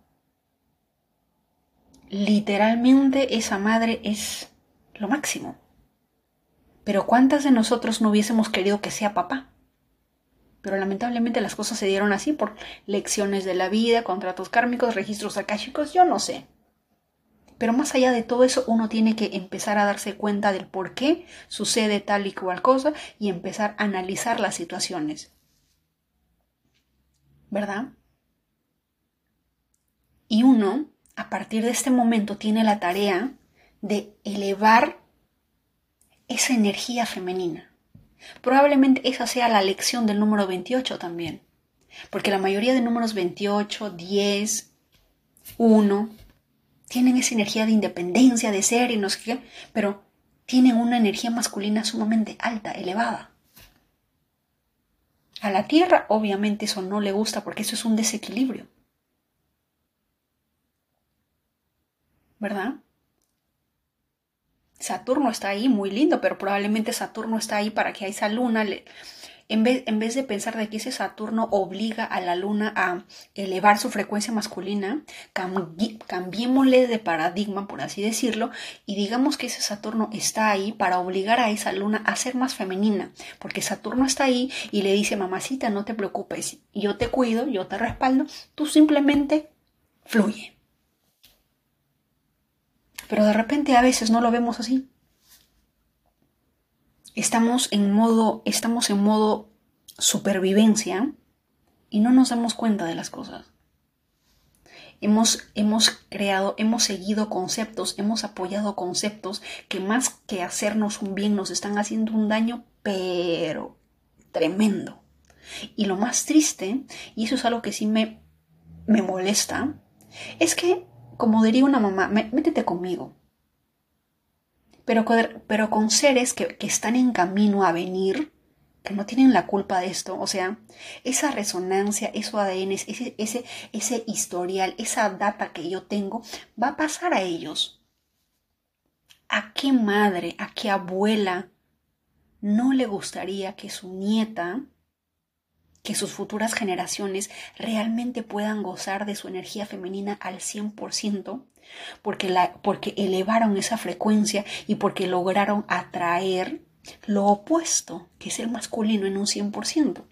literalmente esa madre es lo máximo. Pero ¿cuántas de nosotros no hubiésemos querido que sea papá? Pero lamentablemente las cosas se dieron así por lecciones de la vida, contratos kármicos, registros akáshicos, yo no sé. Pero más allá de todo eso, uno tiene que empezar a darse cuenta del por qué sucede tal y cual cosa y empezar a analizar las situaciones. ¿Verdad? Y uno, a partir de este momento, tiene la tarea de elevar esa energía femenina. Probablemente esa sea la lección del número 28 también, porque la mayoría de números 28, 10, 1 tienen esa energía de independencia, de ser y no sé qué, pero tienen una energía masculina sumamente alta, elevada. A la Tierra obviamente eso no le gusta porque eso es un desequilibrio. ¿Verdad? Saturno está ahí, muy lindo, pero probablemente Saturno está ahí para que a esa luna, en, vez, en vez de pensar de que ese Saturno obliga a la luna a elevar su frecuencia masculina, cambiémosle de paradigma, por así decirlo, y digamos que ese Saturno está ahí para obligar a esa luna a ser más femenina, porque Saturno está ahí y le dice, mamacita, no te preocupes, yo te cuido, yo te respaldo, tú simplemente fluye. Pero de repente a veces no lo vemos así. Estamos en modo, estamos en modo supervivencia y no nos damos cuenta de las cosas. Hemos, hemos creado, hemos seguido conceptos, hemos apoyado conceptos que más que hacernos un bien nos están haciendo un daño, pero tremendo. Y lo más triste, y eso es algo que sí me, me molesta, es que, como diría una mamá, métete conmigo. Pero, con seres que, que están en camino a venir, que no tienen la culpa de esto, o sea, esa resonancia, eso ADN, ese, ese, ese historial, esa data que yo tengo, va a pasar a ellos. ¿A qué madre, a qué abuela no le gustaría que su nieta, que sus futuras generaciones realmente puedan gozar de su energía femenina al 100%? Porque, la, porque elevaron esa frecuencia y porque lograron atraer lo opuesto, que es el masculino en un 100%,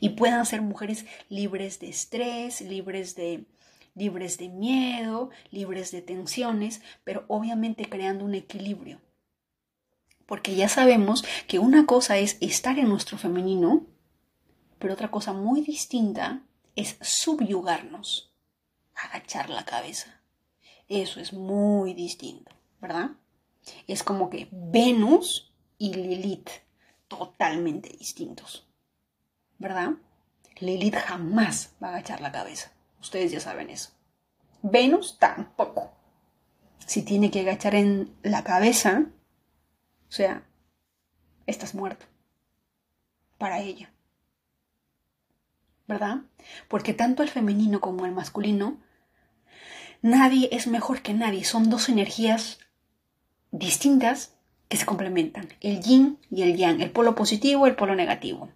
y puedan ser mujeres libres de estrés, libres de libres de miedo, libres de tensiones, pero obviamente creando un equilibrio. Porque ya sabemos que una cosa es estar en nuestro femenino, pero otra cosa muy distinta es subyugarnos, agachar la cabeza. Eso es muy distinto, ¿verdad? Es como que Venus y Lilith totalmente distintos. ¿Verdad? Lilith jamás va a agachar la cabeza. Ustedes ya saben eso. Venus tampoco. Si tiene que agachar en la cabeza, o sea, estás muerto. Para ella. ¿Verdad? Porque tanto el femenino como el masculino, nadie es mejor que nadie. Son dos energías distintas que se complementan, el yin y el yang, el polo positivo y el polo negativo.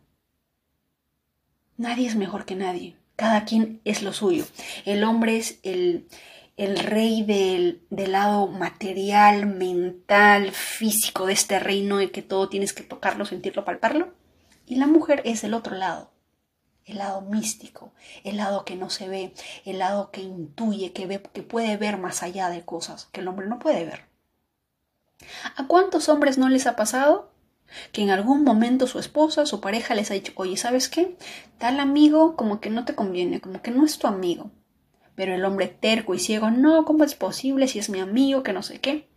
Nadie es mejor que nadie, cada quien es lo suyo. El hombre es el, el rey del, del, lado material, mental, físico de este reino en que todo tienes que tocarlo, sentirlo, palparlo. Y la mujer es el otro lado, el lado místico, el lado que no se ve, el lado que intuye, que, ve, que puede ver más allá de cosas que el hombre no puede ver. ¿A cuántos hombres no les ha pasado? Que en algún momento su esposa, su pareja les ha dicho, oye, ¿sabes qué? Tal amigo como que no te conviene, como que no es tu amigo. Pero el hombre terco y ciego, no, ¿cómo es posible si es mi amigo, que no sé qué?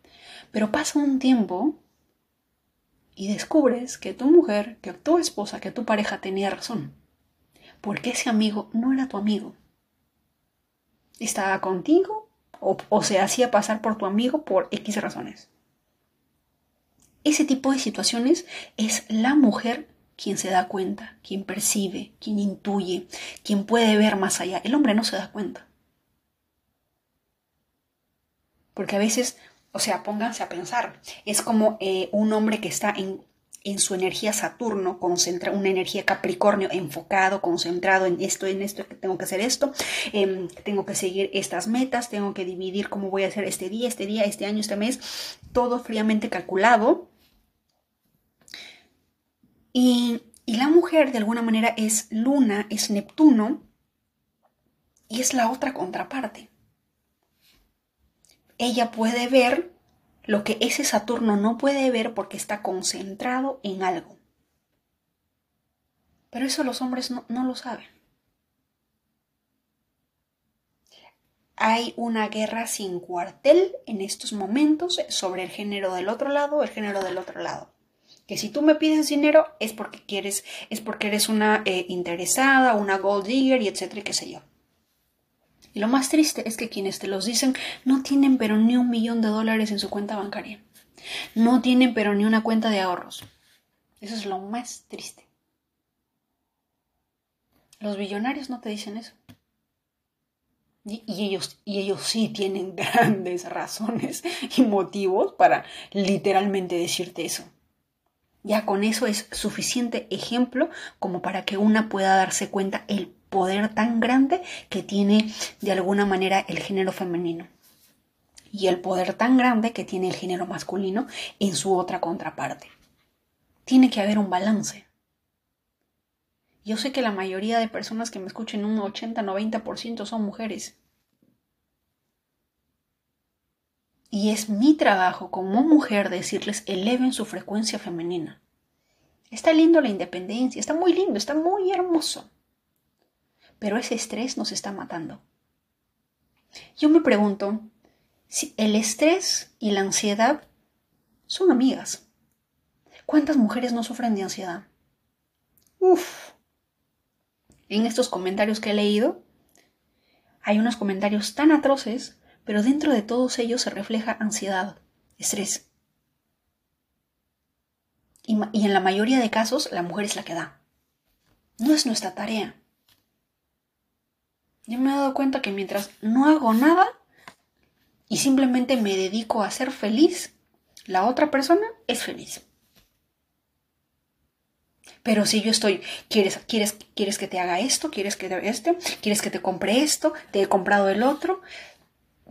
Pero pasa un tiempo y descubres que tu mujer, que tu esposa, que tu pareja tenía razón. Porque ese amigo no era tu amigo. Estaba contigo o, se hacía pasar por tu amigo por X razones. Ese tipo de situaciones es la mujer quien se da cuenta, quien percibe, quien intuye, quien puede ver más allá. El hombre no se da cuenta. Porque a veces, o sea, pónganse a pensar, es como eh, un hombre que está en, en, su energía Saturno, concentra una energía Capricornio enfocado, concentrado en esto, en esto, que tengo que hacer esto, em, tengo que seguir estas metas, tengo que dividir cómo voy a hacer este día, este día, este año, este mes, todo fríamente calculado y, la mujer de alguna manera es Luna, es Neptuno y es la otra contraparte. Ella puede ver lo que ese Saturno no puede ver porque está concentrado en algo. Pero eso los hombres no, lo saben. Hay una guerra sin cuartel en estos momentos sobre el género del otro lado, el género del otro lado que si tú me pides dinero es porque quieres, es porque eres una eh, interesada, una gold digger y etcétera, qué sé yo. Y lo más triste es que quienes te los dicen no tienen pero ni un millón de dólares en su cuenta bancaria. No tienen pero ni una cuenta de ahorros. Eso es lo más triste. Los billonarios no te dicen eso. Y, ellos, y ellos sí tienen grandes razones y motivos para literalmente decirte eso. Ya con eso es suficiente ejemplo como para que una pueda darse cuenta el poder tan grande que tiene de alguna manera el género femenino y el poder tan grande que tiene el género masculino en su otra contraparte. Tiene que haber un balance. Yo sé que la mayoría de personas que me escuchen, un 80-90% son mujeres. Y es mi trabajo como mujer decirles eleven su frecuencia femenina. Está lindo la independencia, está muy lindo, está muy hermoso. Pero ese estrés nos está matando. Yo me pregunto si el estrés y la ansiedad son amigas. ¿Cuántas mujeres no sufren de ansiedad? Uf. En estos comentarios que he leído, hay unos comentarios tan atroces, pero dentro de todos ellos se refleja ansiedad, estrés. Y, y en la mayoría de casos, la mujer es la que da. No es nuestra tarea. Yo me he dado cuenta que mientras no hago nada y simplemente me dedico a ser feliz, la otra persona es feliz. Pero si yo estoy, ¿quieres, quieres, quieres que te haga esto? ¿Quieres que te este? ¿Quieres que te compre esto? ¿Te he comprado el otro?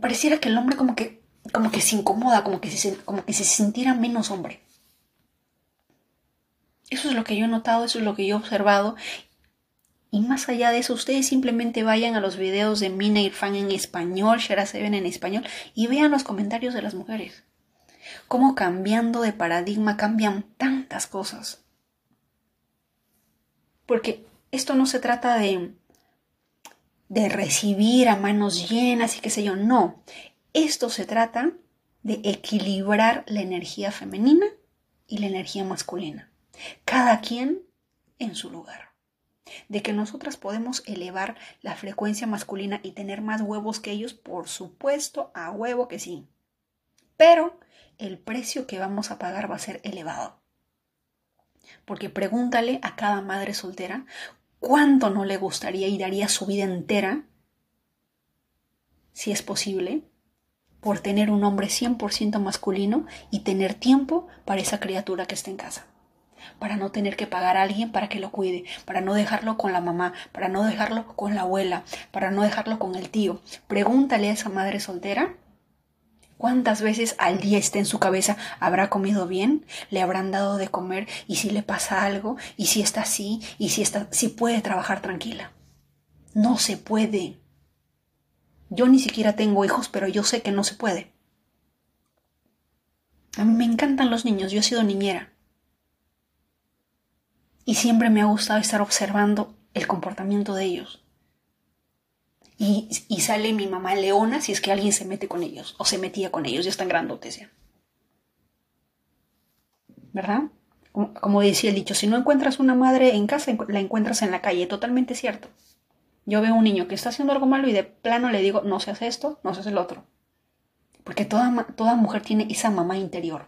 Pareciera que el hombre como que, como que se incomoda, como que, se, como que se sintiera menos hombre. Eso es lo que yo he notado, eso es lo que yo he observado y más allá de eso, ustedes simplemente vayan a los videos de Mina Irfan en español, Shara Seven en español, y vean los comentarios de las mujeres. Cómo cambiando de paradigma cambian tantas cosas. Porque esto no se trata de, de recibir a manos llenas y qué sé yo, no. Esto se trata de equilibrar la energía femenina y la energía masculina. Cada quien en su lugar de que nosotras podemos elevar la frecuencia masculina y tener más huevos que ellos, por supuesto, a huevo que sí. Pero el precio que vamos a pagar va a ser elevado. Porque pregúntale a cada madre soltera cuánto no le gustaría y daría su vida entera, si es posible, por tener un hombre 100% masculino y tener tiempo para esa criatura que está en casa para no tener que pagar a alguien para que lo cuide, para no dejarlo con la mamá, para no dejarlo con la abuela, para no dejarlo con el tío. Pregúntale a esa madre soltera ¿Cuántas veces al día está en su cabeza? ¿Habrá comido bien? ¿Le habrán dado de comer? ¿Y si le pasa algo? ¿Y si está así? ¿Y si, está, si puede trabajar tranquila? No se puede. Yo ni siquiera tengo hijos, pero yo sé que no se puede. A mí me encantan los niños, yo he sido niñera. Y siempre me ha gustado estar observando el comportamiento de ellos. Y, sale mi mamá leona si es que alguien se mete con ellos o se metía con ellos, ya están grandotes ya. ¿Verdad? Como decía el dicho, si no encuentras una madre en casa, la encuentras en la calle. Totalmente cierto. Yo veo un niño que está haciendo algo malo y de plano le digo, no se hace esto, no se hace el otro. Porque toda, toda mujer tiene esa mamá interior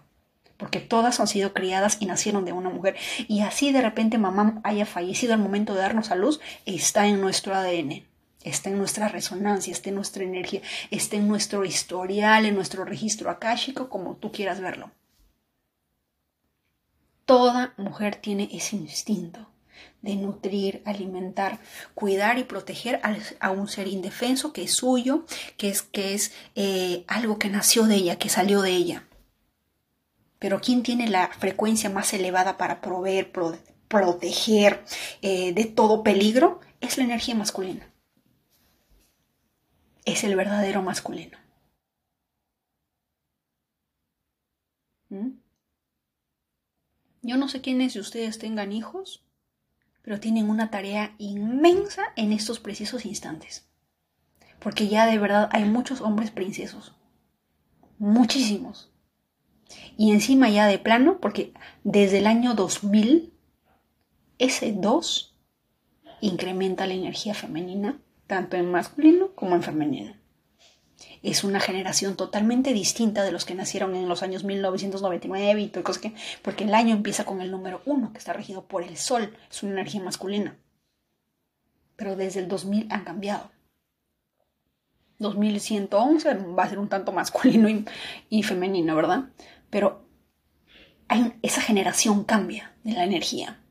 porque todas han sido criadas y nacieron de una mujer. Y así de repente mamá haya fallecido al momento de darnos a luz, está en nuestro ADN, está en nuestra resonancia, está en nuestra energía, está en nuestro historial, en nuestro registro akáshico, como tú quieras verlo. Toda mujer tiene ese instinto de nutrir, alimentar, cuidar y proteger a, un ser indefenso que es suyo, que es, que es eh, algo que nació de ella, que salió de ella. Pero ¿quién tiene la frecuencia más elevada para proveer, proteger eh, de todo peligro? Es la energía masculina. Es el verdadero masculino. ¿Mm? Yo no sé quiénes de ustedes tengan hijos, pero tienen una tarea inmensa en estos precisos instantes. Porque ya de verdad hay muchos hombres princesos. Muchísimos y encima ya de plano, porque desde el año 2000, ese 2 incrementa la energía femenina, tanto en masculino como en femenino. Es una generación totalmente distinta de los que nacieron en los años 1999 y todo cosas que, porque el año empieza con el número 1, que está regido por el sol, es una energía masculina. Pero desde el 2000 han cambiado. 2111 va a ser un tanto masculino y, y femenino, ¿verdad? Pero esa generación cambia de la energía.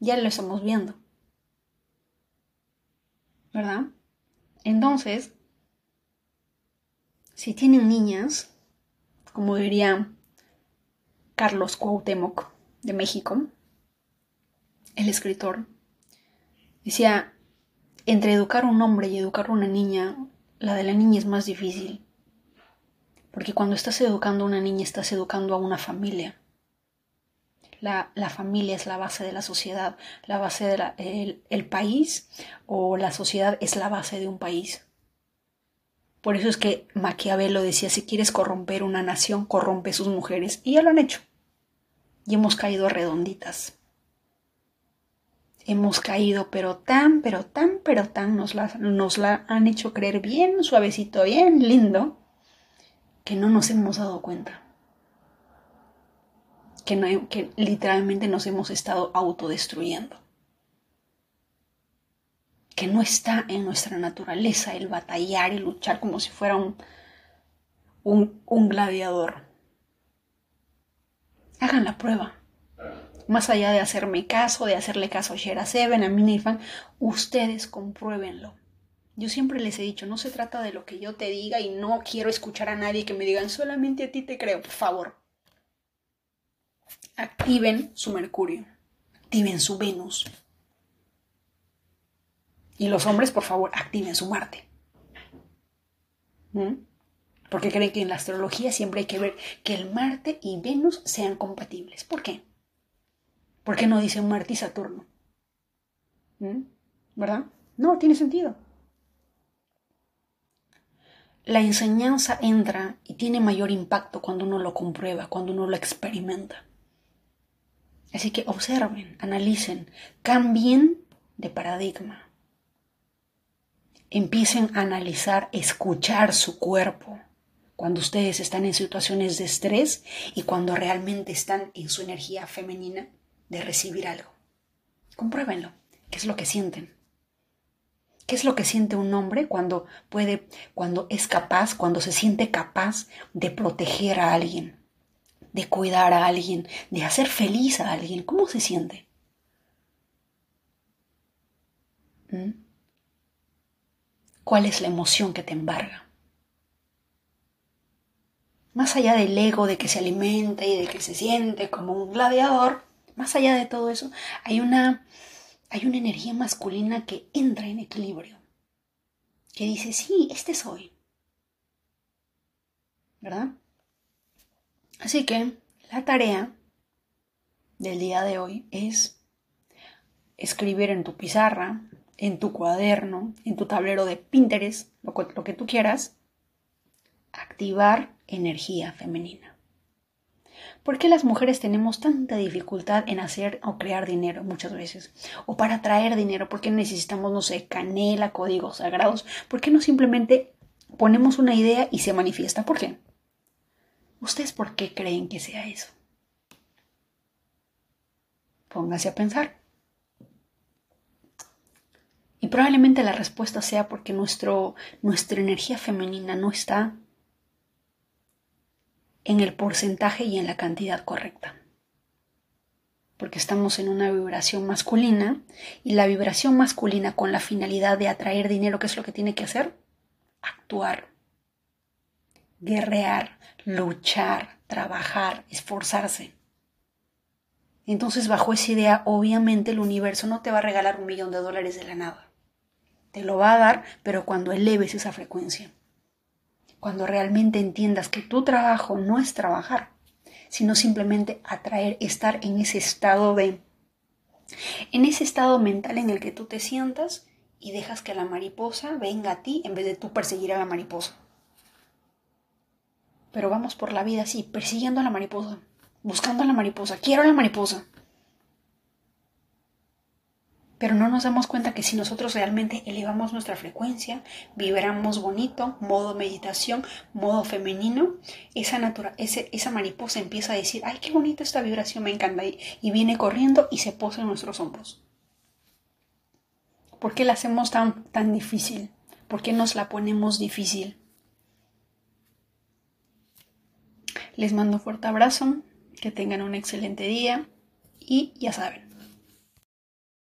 Ya lo estamos viendo. ¿Verdad? Entonces, si tienen niñas, como diría Carlos Cuauhtémoc de México, el escritor, decía, entre educar a un hombre y educar a una niña, la de la niña es más difícil. Porque cuando estás educando a una niña, estás educando a una familia. la, familia es la base de la sociedad, la base del el país o la sociedad es la base de un país. Por eso es que Maquiavelo decía, si quieres corromper una nación, corrompe sus mujeres. Y ya lo han hecho. Y hemos caído redonditas. Hemos caído, pero tan, pero tan, pero tan, nos la, nos la han hecho creer bien suavecito, bien lindo, que no nos hemos dado cuenta. Que, no, que literalmente nos hemos estado autodestruyendo que no está en nuestra naturaleza el batallar y luchar como si fuera un, un, gladiador. Hagan la prueba. Más allá de hacerme caso, de hacerle caso a Shera Seven, a Minifan, ustedes compruébenlo. Yo siempre les he dicho, no se trata de lo que yo te diga y no quiero escuchar a nadie que me digan solamente a ti te creo, por favor. Activen su Mercurio, activen su Venus, y los hombres, por favor, activen su Marte. ¿Mm? Porque creen que en la astrología siempre hay que ver que el Marte y Venus sean compatibles. ¿Por qué? ¿Por qué no dicen Marte y Saturno? ¿Mm? ¿Verdad? No, tiene sentido. La enseñanza entra y tiene mayor impacto cuando uno lo comprueba, cuando uno lo experimenta. Así que observen, analicen, cambien de paradigma empiecen a analizar, escuchar su cuerpo cuando ustedes están en situaciones de estrés y cuando realmente están en su energía femenina de recibir algo. Compruébenlo. ¿Qué es lo que sienten? ¿Qué es lo que siente un hombre cuando puede, cuando es capaz, cuando se siente capaz de proteger a alguien, de cuidar a alguien, de hacer feliz a alguien? ¿Cómo se siente? ¿Mm? cuál es la emoción que te embarga. Más allá del ego de que se alimenta y de que se siente como un gladiador, más allá de todo eso, hay una, hay una energía masculina que entra en equilibrio, que dice, sí, este soy. ¿Verdad? Así que la tarea del día de hoy es escribir en tu pizarra en tu cuaderno, en tu tablero de Pinterest, lo, que tú quieras, activar energía femenina. ¿Por qué las mujeres tenemos tanta dificultad en hacer o crear dinero muchas veces? O para traer dinero, ¿por qué necesitamos, no sé, canela, códigos sagrados? ¿Por qué no simplemente ponemos una idea y se manifiesta? ¿Por qué? ¿Ustedes por qué creen que sea eso? Póngase a pensar. Y probablemente la respuesta sea porque nuestro, nuestra energía femenina no está en el porcentaje y en la cantidad correcta. Porque estamos en una vibración masculina y la vibración masculina con la finalidad de atraer dinero, ¿qué es lo que tiene que hacer? Actuar, guerrear, luchar, trabajar, esforzarse. Entonces, bajo esa idea, obviamente el universo no te va a regalar un millón de dólares de la nada te lo va a dar, pero cuando eleves esa frecuencia. Cuando realmente entiendas que tu trabajo no es trabajar, sino simplemente atraer, estar en ese estado de, en ese estado mental en el que tú te sientas y dejas que la mariposa venga a ti en vez de tú perseguir a la mariposa. Pero vamos por la vida así, persiguiendo a la mariposa, buscando a la mariposa, quiero a la mariposa pero no nos damos cuenta que si nosotros realmente elevamos nuestra frecuencia, vibramos bonito, modo meditación, modo femenino, esa, esa mariposa empieza a decir, ay, qué bonita esta vibración, me encanta, y, y viene corriendo y se posa en nuestros hombros. ¿Por qué la hacemos tan, tan difícil? ¿Por qué nos la ponemos difícil? Les mando un fuerte abrazo, que tengan un excelente día y ya saben,